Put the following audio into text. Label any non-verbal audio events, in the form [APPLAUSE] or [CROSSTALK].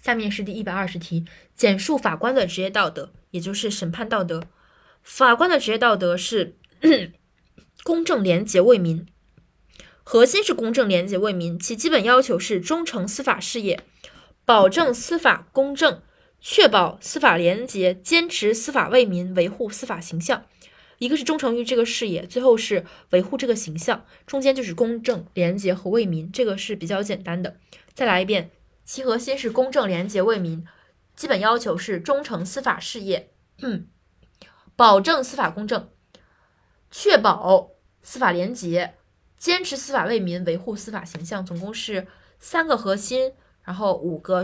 下面是第一百二十题，简述法官的职业道德，也就是审判道德。法官的职业道德是 [COUGHS] 公正廉洁为民，核心是公正廉洁为民，其基本要求是忠诚司法事业，保证司法公正，确保司法廉洁，坚持司法为民，维护司法形象。一个是忠诚于这个事业，最后是维护这个形象，中间就是公正、廉洁和为民，这个是比较简单的。再来一遍，其核心是公正、廉洁、为民，基本要求是忠诚司法事业，保证司法公正，确保司法廉洁，坚持司法为民，维护司法形象，总共是三个核心，然后五个。